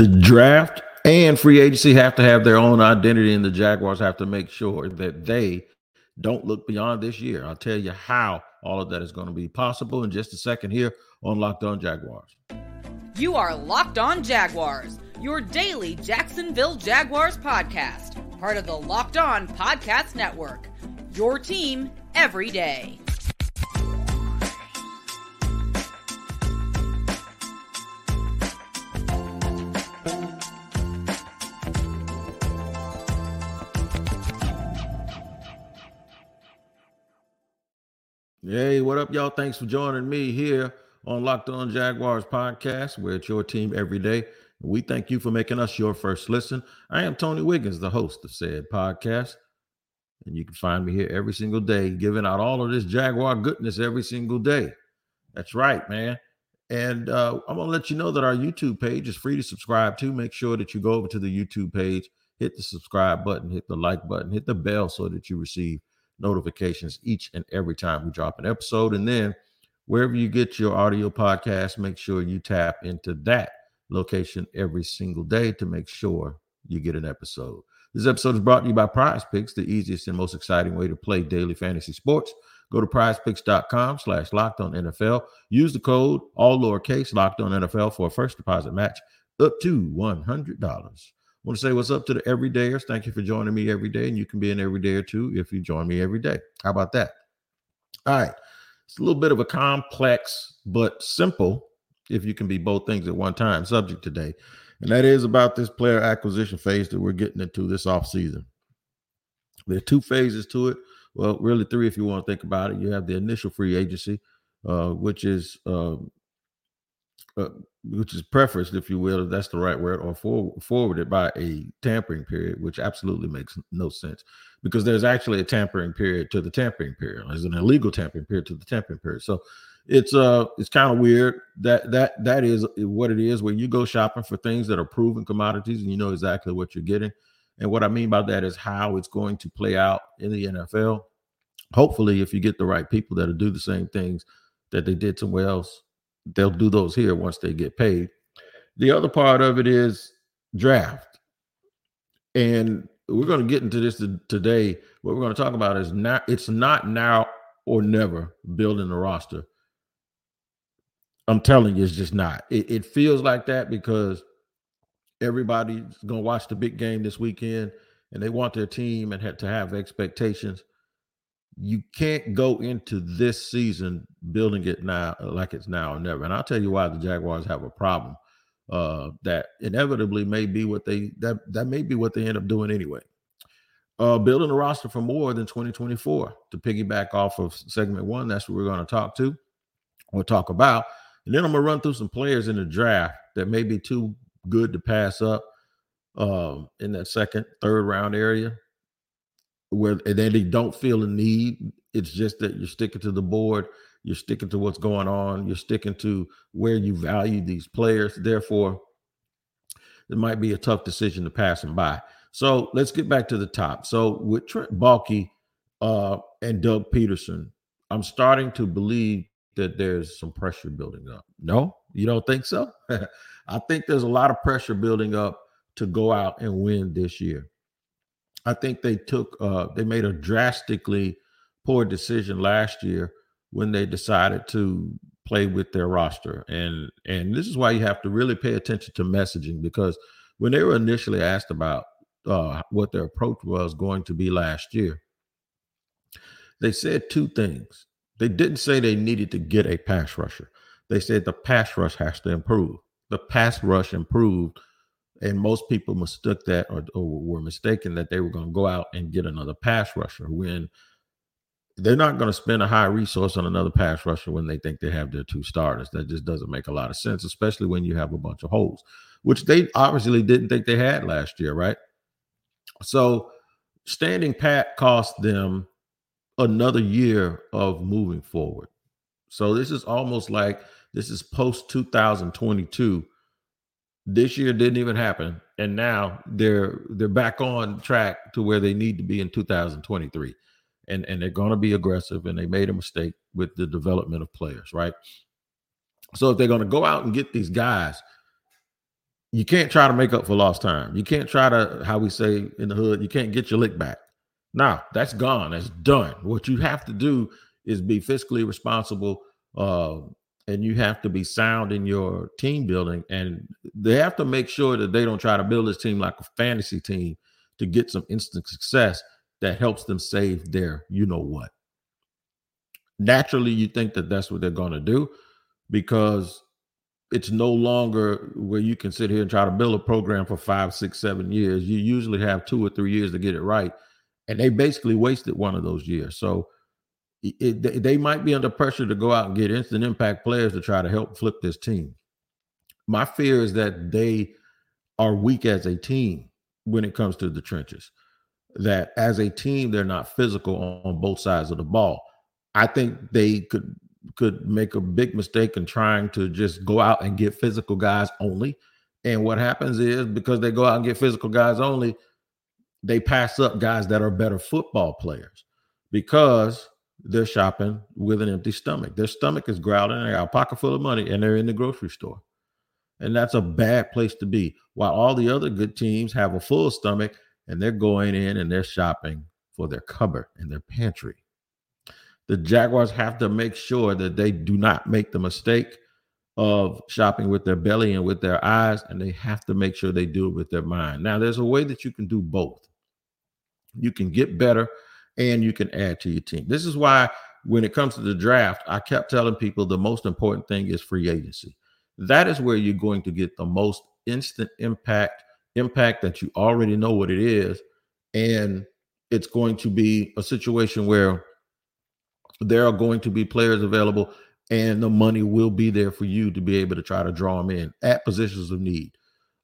the draft and free agency have to have their own identity, and the Jaguars have to make sure that they don't look beyond this year. I'll tell you how all of that is going to be possible in just a second here on Locked On Jaguars. You are Locked On Jaguars, your daily Jacksonville Jaguars podcast, part of the Locked On Podcast Network. Your team every day. Hey, what up, y'all? Thanks for joining me here on Locked On Jaguars podcast, where it's your team every day. We thank you for making us your first listen. I am Tony Wiggins, the host of said podcast. And you can find me here every single day, giving out all of this Jaguar goodness every single day. That's right, man. And uh, I'm going to let you know that our YouTube page is free to subscribe to. Make sure that you go over to the YouTube page, hit the subscribe button, hit the like button, hit the bell so that you receive notifications each and every time we drop an episode. And then wherever you get your audio podcast, make sure you tap into that location every single day to make sure you get an episode. This episode is brought to you by Prize Picks, the easiest and most exciting way to play daily fantasy sports. Go to prizepicks.com slash locked on NFL. Use the code all lowercase locked on NFL for a first deposit match up to $100 want to say what's up to the everydayers. Thank you for joining me every day. And you can be an everydayer too if you join me every day. How about that? All right. It's a little bit of a complex but simple, if you can be both things at one time, subject today. And that is about this player acquisition phase that we're getting into this off season. There are two phases to it. Well, really three if you want to think about it. You have the initial free agency, uh, which is uh, uh, which is preferenced, if you will, if that's the right word, or for, forwarded by a tampering period, which absolutely makes no sense because there's actually a tampering period to the tampering period. There's an illegal tampering period to the tampering period. So it's uh it's kind of weird that that that is what it is when you go shopping for things that are proven commodities and you know exactly what you're getting. And what I mean by that is how it's going to play out in the NFL. Hopefully, if you get the right people that'll do the same things that they did somewhere else they'll do those here once they get paid. The other part of it is draft. And we're going to get into this today. What we're going to talk about is not it's not now or never building the roster. I'm telling you, it's just not. It, it feels like that because everybody's going to watch the big game this weekend and they want their team and to have expectations you can't go into this season building it now like it's now or never. And I'll tell you why the Jaguars have a problem. Uh, that inevitably may be what they that that may be what they end up doing anyway. Uh, building a roster for more than 2024 to piggyback off of segment one. That's what we're going to talk to or talk about. And then I'm gonna run through some players in the draft that may be too good to pass up um, in that second, third round area where and then they don't feel a need. It's just that you're sticking to the board, you're sticking to what's going on, you're sticking to where you value these players. Therefore, it might be a tough decision to pass them by. So let's get back to the top. So with Trent Baalke uh, and Doug Pederson, I'm starting to believe that there's some pressure building up. No, you don't think so? I think there's a lot of pressure building up to go out and win this year. I think they took uh, they made a drastically poor decision last year when they decided to play with their roster. And and this is why you have to really pay attention to messaging because when they were initially asked about uh, what their approach was going to be last year, they said two things. They didn't say they needed to get a pass rusher. They said the pass rush has to improve. The pass rush improved and most people mistook that or, or were mistaken that they were going to go out and get another pass rusher when they're not going to spend a high resource on another pass rusher when they think they have their two starters. That just doesn't make a lot of sense, especially when you have a bunch of holes, which they obviously didn't think they had last year, right? So standing pat cost them another year of moving forward. So this is almost like this is post 2022 this year didn't even happen, and now they're they're back on track to where they need to be in 2023, and and they're going to be aggressive. And they made a mistake with the development of players, right? So if they're going to go out and get these guys, you can't try to make up for lost time. You can't try to, how we say in the hood, you can't get your lick back. Now that's gone. That's done. What you have to do is be fiscally responsible, uh, and you have to be sound in your team building. And they have to make sure that they don't try to build this team like a fantasy team to get some instant success that helps them save their, you know what. Naturally, you think that that's what they're going to do because it's no longer where you can sit here and try to build a program for five, six, seven years. You usually have two or three years to get it right. And they basically wasted one of those years. So it, they might be under pressure to go out and get instant impact players to try to help flip this team. My fear is that they are weak as a team when it comes to the trenches. That as a team, they're not physical on, on both sides of the ball. I think they could could make a big mistake in trying to just go out and get physical guys only. And what happens is because they go out and get physical guys only, they pass up guys that are better football players because they're shopping with an empty stomach. Their stomach is growling, they got a pocket full of money, and they're in the grocery store. And that's a bad place to be. While all the other good teams have a full stomach and they're going in and they're shopping for their cupboard and their pantry. The Jaguars have to make sure that they do not make the mistake of shopping with their belly and with their eyes, and they have to make sure they do it with their mind. Now, there's a way that you can do both. You can get better and you can add to your team. This is why when it comes to the draft, I kept telling people the most important thing is free agency. That is where you're going to get the most instant impact, impact that you already know what it is. And it's going to be a situation where there are going to be players available and the money will be there for you to be able to try to draw them in at positions of need.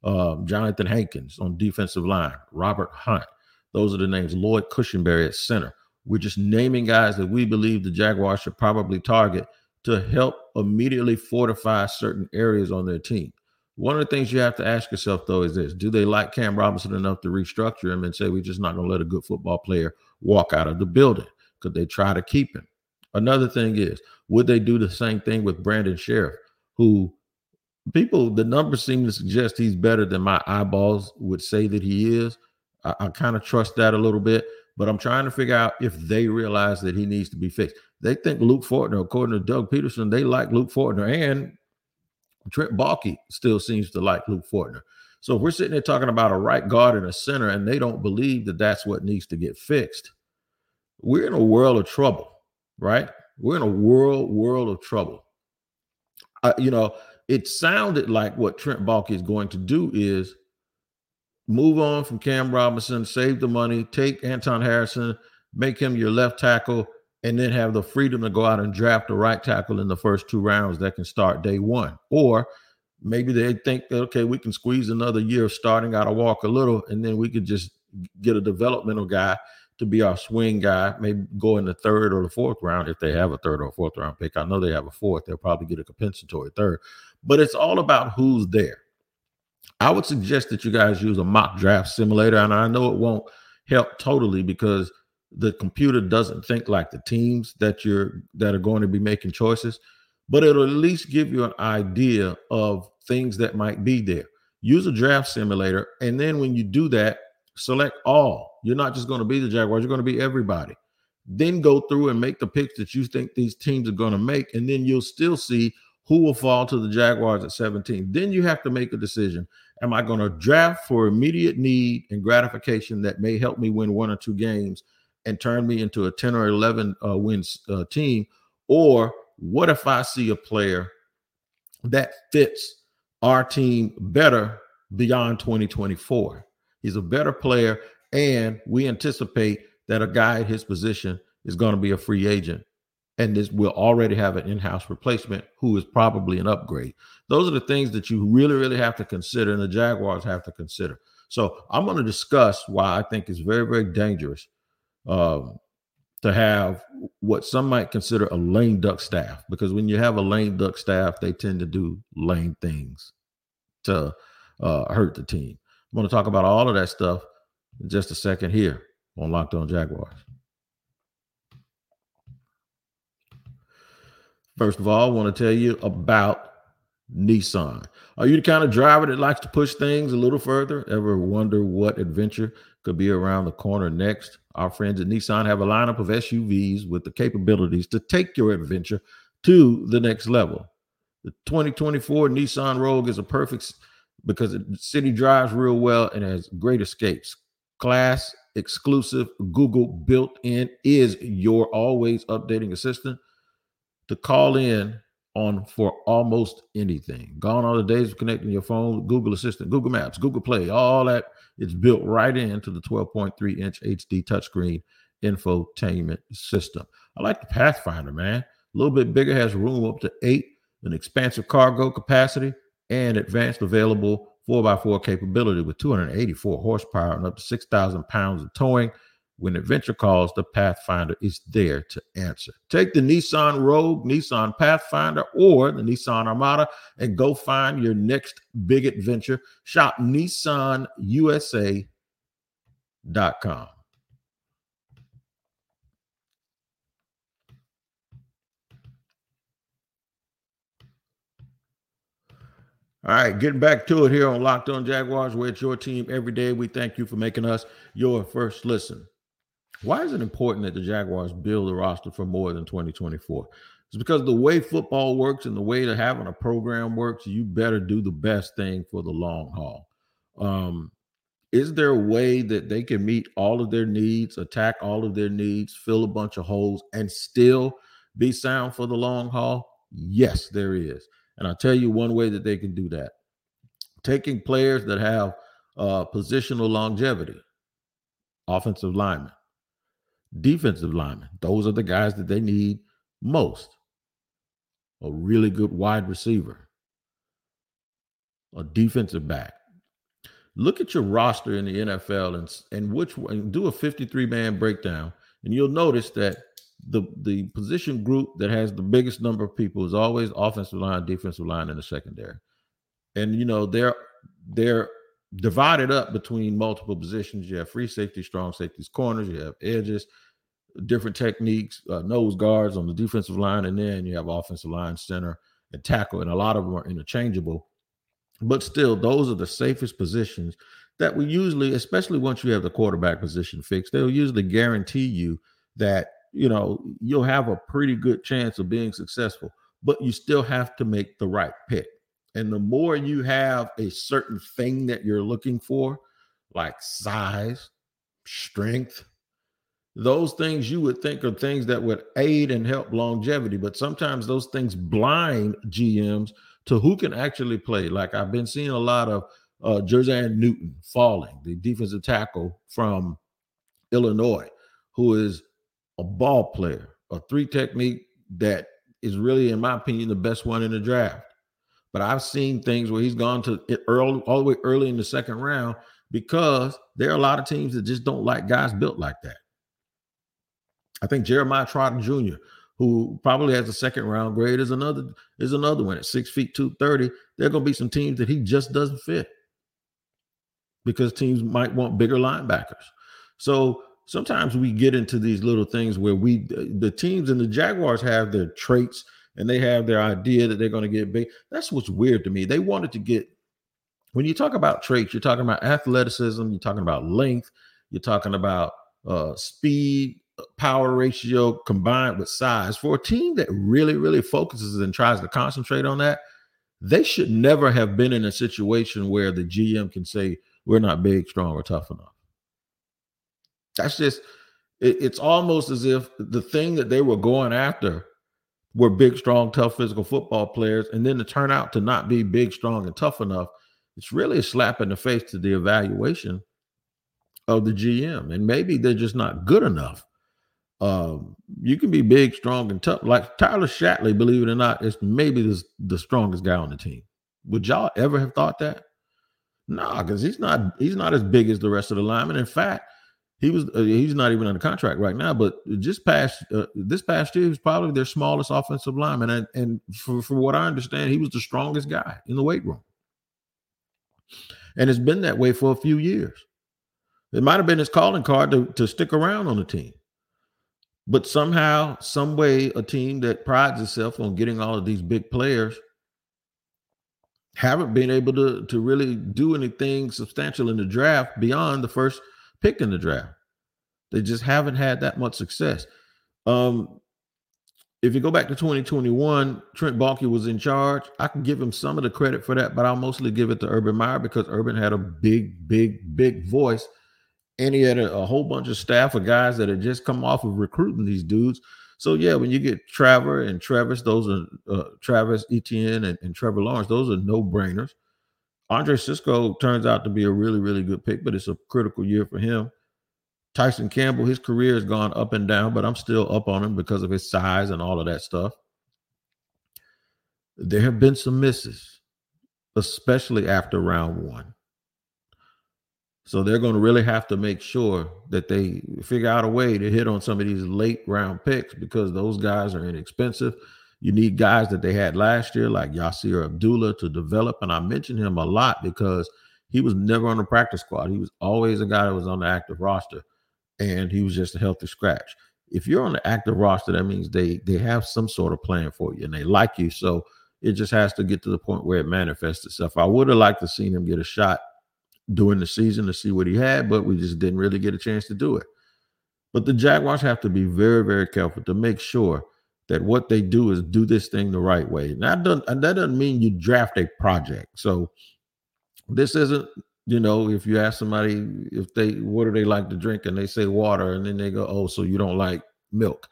Um, Johnathan Hankins on defensive line, Robert Hunt, those are the names. Lloyd Cushenberry at center. We're just naming guys that we believe the Jaguars should probably target to help immediately fortify certain areas on their team. One of the things you have to ask yourself, though, is this Do they like Cam Robinson enough to restructure him and say, we're just not going to let a good football player walk out of the building? Could they try to keep him? Another thing is, would they do the same thing with Brandon Scherff, who people, the numbers seem to suggest he's better than my eyeballs would say that he is. I, I kind of trust that a little bit, but I'm trying to figure out if they realize that he needs to be fixed. They think Luke Fortner, according to Doug Pederson, they like Luke Fortner, and Trent Baalke still seems to like Luke Fortner. So if we're sitting there talking about a right guard and a center, and they don't believe that that's what needs to get fixed, we're in a world of trouble, right? We're in a world world of trouble. Uh, you know, it sounded like what Trent Baalke is going to do is move on from Cam Robinson, save the money, take Anton Harrison, make him your left tackle, and then have the freedom to go out and draft a right tackle in the first two rounds that can start day one. Or maybe they think that, okay, we can squeeze another year starting out of Walker Little, and then we could just get a developmental guy to be our swing guy, maybe go in the third or the fourth round if they have a third or fourth round pick. I know they have a fourth, they'll probably get a compensatory third, but it's all about who's there. I would suggest that you guys use a mock draft simulator. And I know it won't help totally because the computer doesn't think like the teams that you're that are going to be making choices, but it'll at least give you an idea of things that might be there. Use a draft simulator, and then when you do that, select all. You're not just going to be the Jaguars, you're going to be everybody. Then go through and make the picks that you think these teams are going to make, and then you'll still see who will fall to the Jaguars at 17. Then you have to make a decision. Am I going to draft for immediate need and gratification that may help me win one or two games and turn me into a 10 or 11 uh, wins uh, team? Or what if I see a player that fits our team better beyond 2024? He's a better player, and we anticipate that a guy at his position is going to be a free agent and this will already have an in-house replacement who is probably an upgrade. Those are the things that you really, really have to consider, and the Jaguars have to consider. So I'm going to discuss why I think it's very, very dangerous um, to have what some might consider a lame duck staff, because when you have a lame duck staff, they tend to do lame things to uh, hurt the team. I'm going to talk about all of that stuff in just a second here on Locked On Jaguars. First of all, I want to tell you about Nissan. Are you the kind of driver that likes to push things a little further? Ever wonder what adventure could be around the corner next? Our friends at Nissan have a lineup of SUVs with the capabilities to take your adventure to the next level. The 2024 Nissan Rogue is a perfect because the city drives real well and has great escapes. Class exclusive Google built in is your always updating assistant to call in on for almost anything. Gone are the days of connecting your phone, Google Assistant, Google Maps, Google Play, all that. It's built right into the 12.3 inch HD touchscreen infotainment system. I like the Pathfinder, man. A little bit bigger, has room up to eight, an expansive cargo capacity, and advanced available 4x4 capability with 284 horsepower and up to 6,000 pounds of towing. When adventure calls, the Pathfinder is there to answer. Take the Nissan Rogue, Nissan Pathfinder, or the Nissan Armada and go find your next big adventure. Shop NissanUSA.com. All right, getting back to it here on Locked On Jaguars. We're your team every day. We thank you for making us your first listen. Why is it important that the Jaguars build a roster for more than 2024? It's because the way football works and the way that having a program works, you better do the best thing for the long haul. Um, is there a way that they can meet all of their needs, attack all of their needs, fill a bunch of holes, and still be sound for the long haul? Yes, there is. And I'll tell you one way that they can do that taking players that have uh, positional longevity, offensive linemen, defensive linemen. Those are the guys that they need most. A really good wide receiver, a defensive back. Look at your roster in the NFL and, and which one, do a 53 man breakdown, and you'll notice that the the position group that has the biggest number of people is always offensive line, defensive line, and the secondary. And you know they're they're divided up between multiple positions. You have free safety, strong safeties, corners. You have edges, different techniques, uh, nose guards on the defensive line, and then you have offensive line, center, and tackle. And a lot of them are interchangeable. But still, those are the safest positions that we usually, especially once you have the quarterback position fixed, they'll usually guarantee you that you know, you'll have a pretty good chance of being successful, but you still have to make the right pick. And the more you have a certain thing that you're looking for, like size, strength, those things you would think are things that would aid and help longevity, but sometimes those things blind GMs to who can actually play. Like I've been seeing a lot of uh, Jer'Zhan Newton falling, the defensive tackle from Illinois, who is a ball player, a three technique that is really, in my opinion, the best one in the draft. But I've seen things where he's gone to it early, all the way early in the second round because there are a lot of teams that just don't like guys built like that. I think Jeremiah Trotter Jr., who probably has a second round grade, is another is another one at six feet two thirty. There are going to be some teams that he just doesn't fit because teams might want bigger linebackers. So sometimes we get into these little things where we the teams and the Jaguars have their traits and they have their idea that they're going to get big. That's what's weird to me. They wanted to get when you talk about traits, you're talking about athleticism, you're talking about length, you're talking about uh, speed, power ratio combined with size. For a team that really, really focuses and tries to concentrate on that, they should never have been in a situation where the GM can say, We're not big, strong, or tough enough. That's just it, it's almost as if the thing that they were going after were big, strong, tough physical football players, and then to turn out to not be big, strong, and tough enough, it's really a slap in the face to the evaluation of the GM. And maybe they're just not good enough. Um, you can be big, strong, and tough. Like Tyler Shatley, believe it or not, is maybe the, the strongest guy on the team. Would y'all ever have thought that? Nah, because he's not he's not as big as the rest of the linemen. In fact, he was uh, he's not even under contract right now, but just past uh, this past year, he was probably their smallest offensive lineman, and and for, for what I understand, he was the strongest guy in the weight room, and it's been that way for a few years. It might have been his calling card to, to stick around on the team, but somehow, some way, a team that prides itself on getting all of these big players haven't been able to to really do anything substantial in the draft beyond the first pick in the draft. They just haven't had that much success. Um, if you go back to 2021, Trent Baalke was in charge. I can give him some of the credit for that, but I'll mostly give it to Urban Meyer because Urban had a big, big, big voice. And he had a, a whole bunch of staff of guys that had just come off of recruiting these dudes. So yeah, when you get Trevor and Travis, those are uh, Travis Etienne and, and Trevor Lawrence, those are no brainers. Andre Cisco turns out to be a really, really good pick, but it's a critical year for him. Tyson Campbell, his career has gone up and down, but I'm still up on him because of his size and all of that stuff. There have been some misses, especially after round one. So they're going to really have to make sure that they figure out a way to hit on some of these late round picks because those guys are inexpensive. You need guys that they had last year, like Yasir Abdullah, to develop. And I mention him a lot because he was never on the practice squad. He was always a guy that was on the active roster and he was just a healthy scratch. If you're on the active roster, that means they they have some sort of plan for you and they like you. So it just has to get to the point where it manifests itself. I would have liked to seen him get a shot during the season to see what he had, but we just didn't really get a chance to do it. But the Jaguars have to be very, very careful to make sure that what they do is do this thing the right way. Now, that doesn't, that doesn't mean you draft a project. So this isn't you know, if you ask somebody if they what do they like to drink and they say water, and then they go, Oh, so you don't like milk.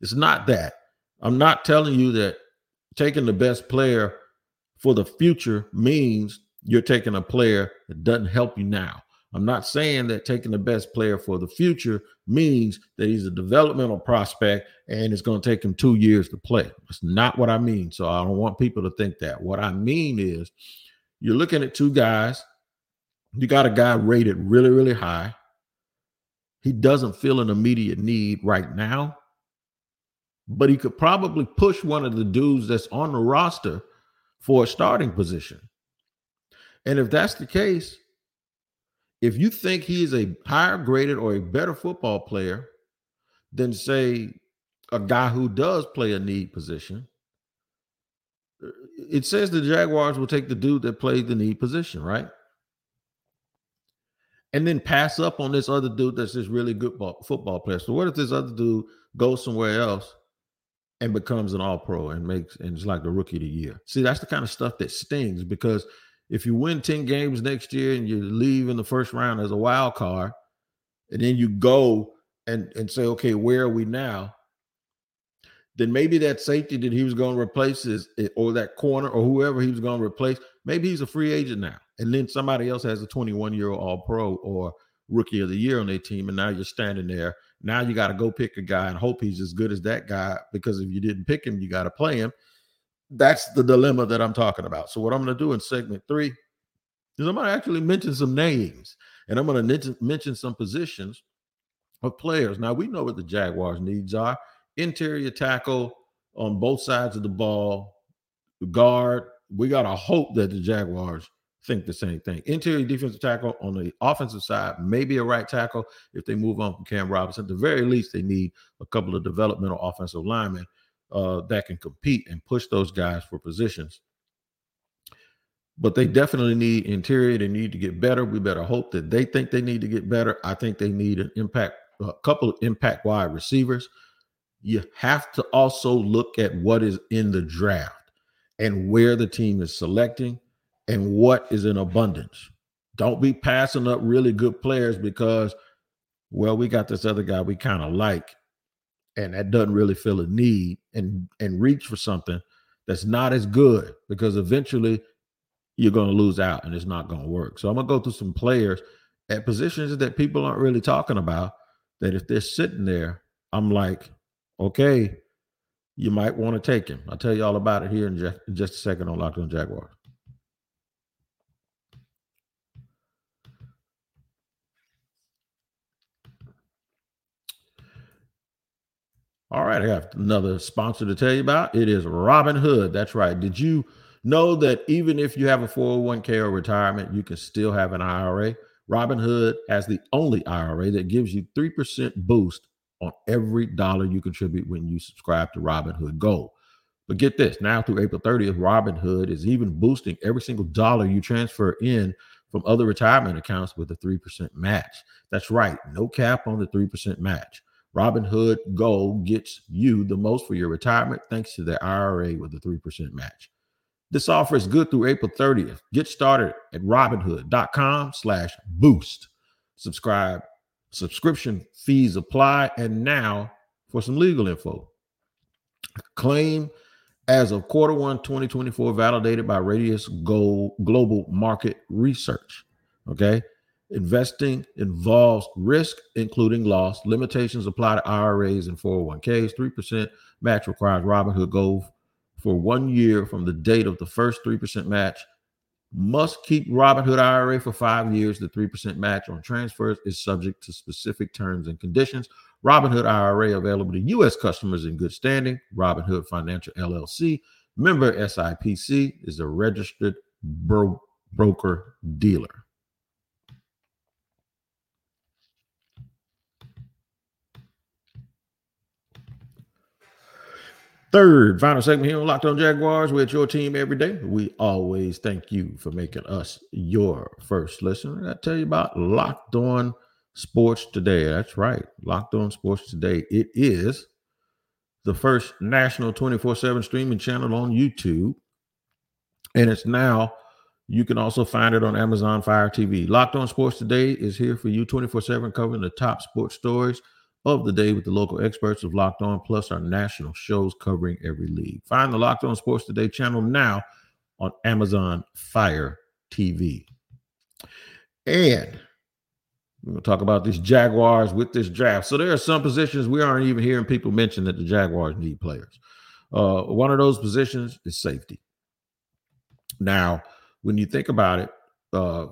It's not that. I'm not telling you that taking the best player for the future means you're taking a player that doesn't help you now. I'm not saying that taking the best player for the future means that he's a developmental prospect and it's going to take him two years to play. That's not what I mean. So I don't want people to think that. What I mean is you're looking at two guys you got a guy rated really, really high. He doesn't feel an immediate need right now, but he could probably push one of the dudes that's on the roster for a starting position. And if that's the case, if you think he is a higher graded or a better football player than, say, a guy who does play a need position, uh, it says the Jaguars will take the dude that played the need position, right? and then pass up on this other dude that's this really good ball, football player. So what if this other dude goes somewhere else and becomes an all pro and makes and it's like the rookie of the year? See, that's the kind of stuff that stings because if you win 10 games next year and you leave in the first round as a wild card, and then you go and, and say, okay, where are we now? Then maybe that safety that he was going to replace is eh, or that corner or whoever he was going to replace, maybe he's a free agent now and then somebody else has a 21 year old all pro or rookie of the year on their team, and now you're standing there. Now you got to go pick a guy and hope he's as good as that guy because if you didn't pick him, you got to play him. That's the dilemma that I'm talking about. So, what I'm going to do in segment three is I'm going to actually mention some names and I'm going to mention some positions of players. Now, we know what the Jaguars' needs are interior tackle on both sides of the ball, guard. We got to hope that the Jaguars think the same thing. Interior defensive tackle on the offensive side, maybe a right tackle if they move on from Cam Robinson. At the very least, they need a couple of developmental offensive linemen uh, that can compete and push those guys for positions. But they definitely need interior. They need to get better. We better hope that they think they need to get better. I think they need an impact, a couple of impact wide receivers. You have to also look at what is in the draft and where the team is selecting and what is in abundance. Don't be passing up really good players because, well, we got this other guy we kind of like, and that doesn't really feel a need and and reach for something that's not as good because eventually you're going to lose out and it's not going to work. So I'm going to go through some players at positions that people aren't really talking about that if they're sitting there, I'm like, okay, you might want to take him. I'll tell you all about it here in just, in just a second on Locked on Jaguars. All right, I have another sponsor to tell you about. It is Robinhood. That's right. Did you know that even if you have a 401k or retirement, you can still have an IRA? Robinhood has the only IRA that gives you 3% boost on every dollar you contribute when you subscribe to Robinhood Gold. But get this now through April 30th, Robinhood is even boosting every single dollar you transfer in from other retirement accounts with a 3% match. That's right, no cap on the 3% match. Robinhood Gold gets you the most for your retirement thanks to the IRA with a 3% match. This offer is good through April 30th. Get started at robinhood.com slash boost. Subscribe. Subscription fees apply. And now for some legal info. Claim as of quarter one 2024 validated by Radius Gold Global Market Research. Okay. Investing involves risk, including loss. Limitations apply to IRAs and 401ks. 3% match requires Robinhood Gold for one year from the date of the first 3% match. Must keep Robinhood IRA for five years. The 3% match on transfers is subject to specific terms and conditions. Robinhood IRA available to U.S. customers in good standing. Robinhood Financial LLC, member SIPC, is a registered bro- broker dealer. Third, final segment here on Locked On Jaguars with your team every day. We always thank you for making us your first listener. I tell you about Locked On Sports Today. That's right, Locked On Sports Today. It is the first national 24 7 streaming channel on YouTube. And it's now, you can also find it on Amazon Fire TV. Locked On Sports Today is here for you 24 7, covering the top sports stories of the day with the local experts of Locked On, plus our national shows covering every league. Find the Locked On Sports Today channel now on Amazon Fire TV. And we're going to talk about these Jaguars with this draft. So there are some positions we aren't even hearing people mention that the Jaguars need players. Uh, one of those positions is safety. Now, when you think about it, uh,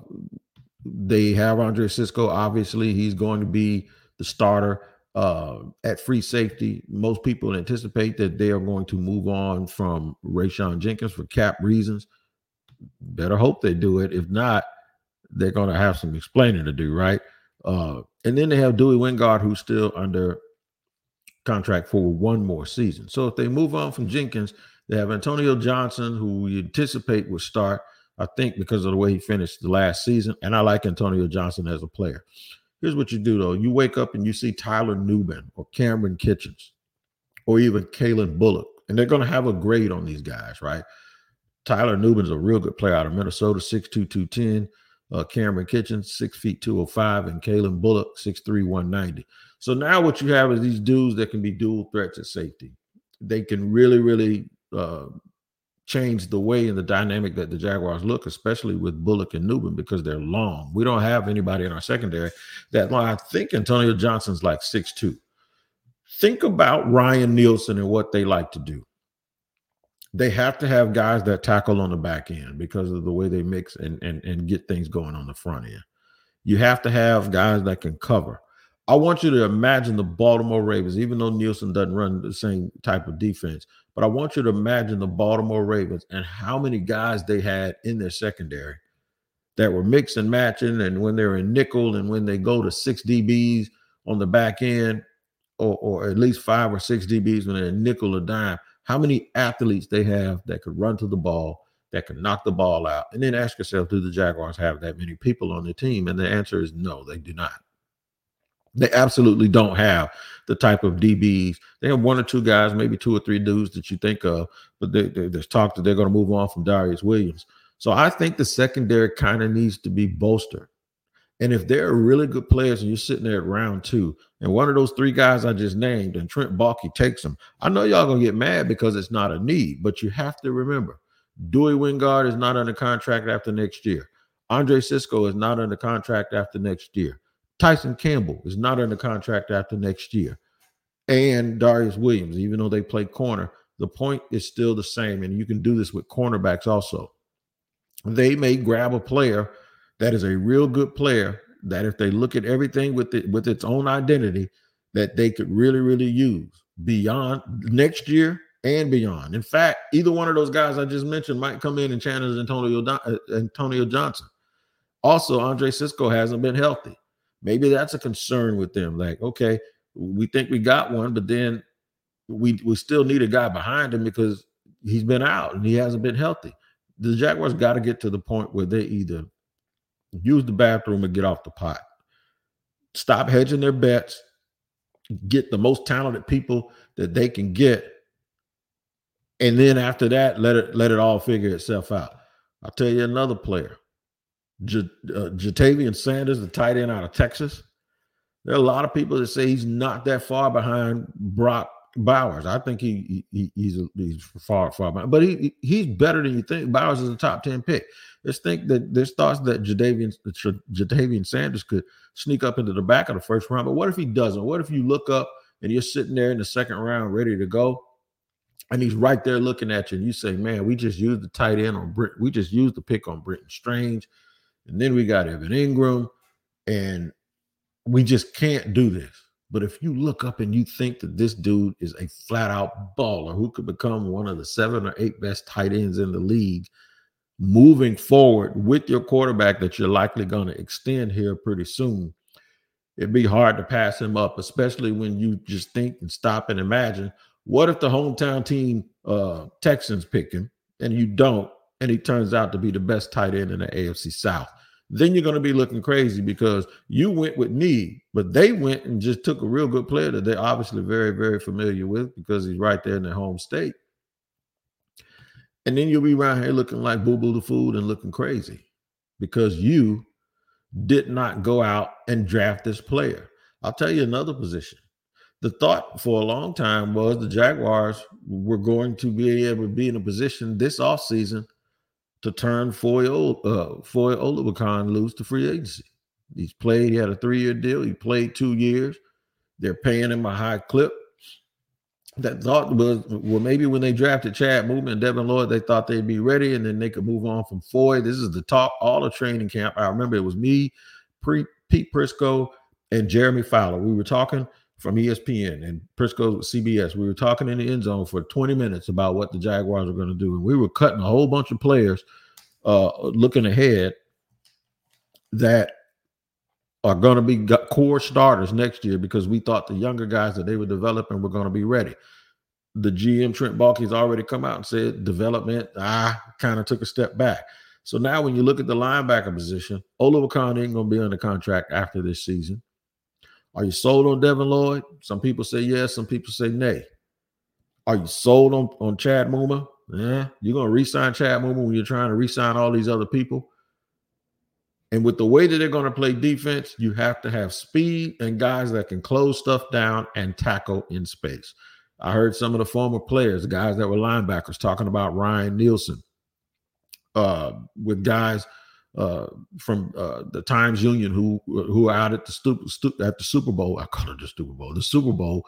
they have Andre Cisco. Obviously, he's going to be the starter uh, at free safety. Most people anticipate that they are going to move on from Rayshawn Jenkins for cap reasons. Better hope they do it. If not, they're going to have some explaining to do, right? Uh, and then they have Dewey Wingard, who's still under contract for one more season. So if they move on from Jenkins, they have Antonio Johnson, who we anticipate will start, I think, because of the way he finished the last season. And I like Antonio Johnson as a player. Here's what you do though: you wake up and you see Tyler Nubin or Kamren Kinchens, or even Calen Bullock, and they're going to have a grade on these guys, right? Tyler Nubin's a real good player out of Minnesota, 6'2", 210. Uh, Kamren Kinchens, 6 feet 205, and Calen Bullock, 6'3", 190. So now what you have is these dudes that can be dual threats at safety. They can really, really uh, change the way and the dynamic that the Jaguars look, especially with Bullock and Nubin, because they're long. We don't have anybody in our secondary that long. I think Antonio Johnson's like six two. Think about Ryan Nielsen and what they like to do. They have to have guys that tackle on the back end because of the way they mix and, and, and get things going on the front end. You have to have guys that can cover. I want you to imagine the Baltimore Ravens, even though Nielsen doesn't run the same type of defense, but I want you to imagine the Baltimore Ravens and how many guys they had in their secondary that were mix and matching. And when they're in nickel and when they go to six DBs on the back end, or, or at least five or six DBs when they're in nickel or dime, how many athletes they have that could run to the ball, that can knock the ball out. And then ask yourself, do the Jaguars have that many people on the team? And the answer is no, they do not. They absolutely don't have the type of DBs. They have one or two guys, maybe two or three dudes that you think of, but they, they, there's talk that they're going to move on from Darious Williams. So I think the secondary kind of needs to be bolstered. And if they're really good players and you're sitting there at round two, and one of those three guys I just named, and Trent Baalke takes them, I know y'all gonna get mad because it's not a need, but you have to remember Dewey Wingard is not under contract after next year. Andre Cisco is not under contract after next year. Tyson Campbell is not under contract after next year. And Darious Williams, even though they play corner, the point is still the same. And you can do this with cornerbacks also. They may grab a player that is a real good player that if they look at everything with it with its own identity, that they could really, really use beyond next year and beyond. In fact, either one of those guys I just mentioned might come in and challenge Antonio uh, Antonio Johnson. Also, Andre Cisco hasn't been healthy. Maybe that's a concern with them. Like, okay, we think we got one, but then we we still need a guy behind him because he's been out and he hasn't been healthy. The Jaguars got to get to the point where they either use the bathroom and get off the pot. Stop hedging their bets, get the most talented people that they can get, and then after that, let it let it all figure itself out. I'll tell you another player, J- uh, Ja'Tavion Sanders, the tight end out of Texas. There are a lot of people that say he's not that far behind Brock Bowers. I think he, he he's he's far far behind, but he he's better than you think. Bowers is a top ten pick. Let's think that there's thoughts that Ja'Tavion Ja'Tavion Sanders could sneak up into the back of the first round. But what if he doesn't? What if you look up and you're sitting there in the second round ready to go, and he's right there looking at you, and you say, "Man, we just used the tight end on Brit. We just used the pick on Brenton Strange, and then we got Evan Engram. and we just can't do this." But if you look up and you think that this dude is a flat out baller who could become one of the seven or eight best tight ends in the league, moving forward with your quarterback that you're likely going to extend here pretty soon, it'd be hard to pass him up, especially when you just think and stop and imagine what if the hometown team uh, Texans pick him and you don't, and he turns out to be the best tight end in the AFC South? then you're going to be looking crazy because you went with need, but they went and just took a real good player that they're obviously very, very familiar with because he's right there in their home state. And then you'll be around here looking like boo boo the food and looking crazy because you did not go out and draft this player. I'll tell you another position. The thought for a long time was the Jaguars were going to be able to be in a position this offseason to turn Foye, uh, Foye Oluokun loose to free agency. He's played, he had a three year deal. He played two years. They're paying him a high clip. That thought was, well, maybe when they drafted Chad Muma and Devin Lloyd, they thought they'd be ready and then they could move on from Foye. This is the talk, all the training camp. I remember it was me, pre, Pete Prisco, and Jeremy Fowler. We were talking from ESPN and Prisco CBS. We were talking in the end zone for 20 minutes about what the Jaguars are going to do. And we were cutting a whole bunch of players uh, looking ahead that are going to be core starters next year because we thought the younger guys that they were developing were going to be ready. The GM Trent Baalke's already come out and said development, I kind of took a step back. So now when you look at the linebacker position, Oluokun ain't going to be under contract after this season. Are you sold on Devin Lloyd? Some people say yes, some people say nay. Are you sold on, on Chad Muma? Yeah, you're gonna resign Chad Muma when you're trying to resign all these other people. And with the way that they're going to play defense, you have to have speed and guys that can close stuff down and tackle in space. I heard some of the former players, guys that were linebackers, talking about Ryan Nielsen uh, with guys uh, from uh, the Times Union who who are out at the stu- stu- at the Super Bowl. I call it the Super Bowl. The Super Bowl.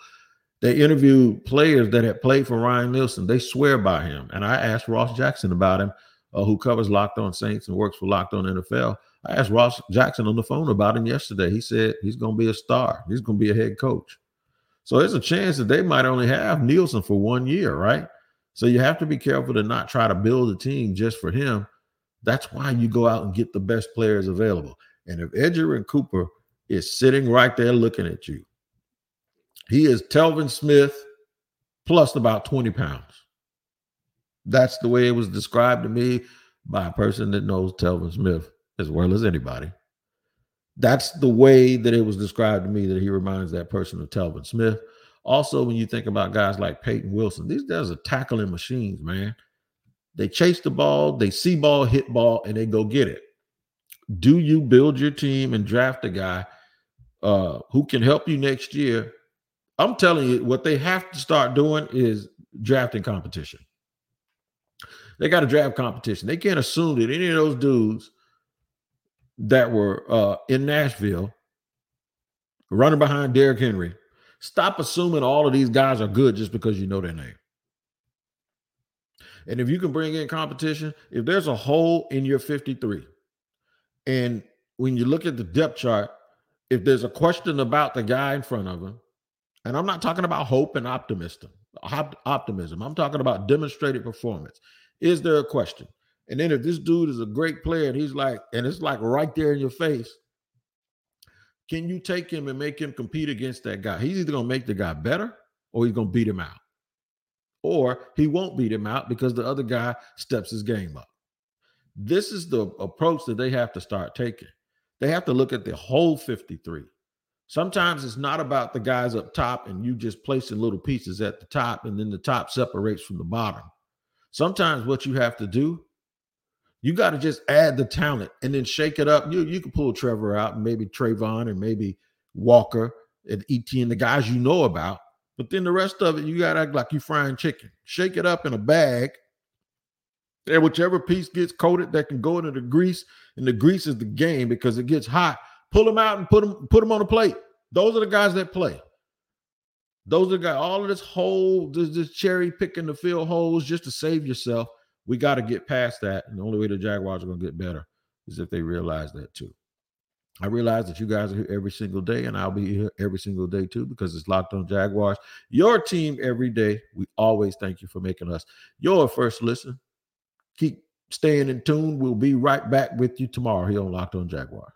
They interviewed players that had played for Ryan Nielsen. They swear by him. And I asked Ross Jackson about him, uh, who covers Locked On Saints and works for Locked On NFL. I asked Ross Jackson on the phone about him yesterday. He said he's going to be a star. He's going to be a head coach. So there's a chance that they might only have Nielsen for one year, right? So you have to be careful to not try to build a team just for him that's why you go out and get the best players available. And if Edgerrin Cooper is sitting right there looking at you, he is Telvin Smith plus about 20 pounds. That's the way it was described to me by a person that knows Telvin Smith as well as anybody. That's the way that it was described to me that he reminds that person of Telvin Smith. Also, when you think about guys like Peyton Wilson, these guys are tackling machines, man. They chase the ball, they see ball, hit ball, and they go get it. Do you build your team and draft a guy uh, who can help you next year? I'm telling you, what they have to start doing is drafting competition. They got to draft competition. They can't assume that any of those dudes that were uh, in Nashville running behind Derrick Henry, stop assuming all of these guys are good just because you know their name. And if you can bring in competition, if there's a hole in your 53, and when you look at the depth chart, if there's a question about the guy in front of him, and I'm not talking about hope and optimism, optimism. I'm talking about demonstrated performance. Is there a question? And then if this dude is a great player and he's like, and it's like right there in your face, can you take him and make him compete against that guy? He's either gonna make the guy better or he's gonna beat him out or he won't beat him out because the other guy steps his game up. This is the approach that they have to start taking. They have to look at the whole 53. Sometimes it's not about the guys up top and you just placing little pieces at the top and then the top separates from the bottom. Sometimes what you have to do, you got to just add the talent and then shake it up. You you can pull Trevor out and maybe Trayvon and maybe Walker and ET and the guys you know about. But then the rest of it, you got to act like you're frying chicken. Shake it up in a bag. And whichever piece gets coated that can go into the grease, and the grease is the game because it gets hot Pull them out and put them put them on the plate. Those are the guys that play. Those are the guys. All of this whole this, this cherry picking the field holes just to save yourself. We got to get past that. And the only way the Jaguars are going to get better is if they realize that too. I realize that you guys are here every single day, and I'll be here every single day too because it's locked on Jaguars. Your team every day. We always thank you for making us your first listen. Keep staying in tune. We'll be right back with you tomorrow here on Locked on Jaguars.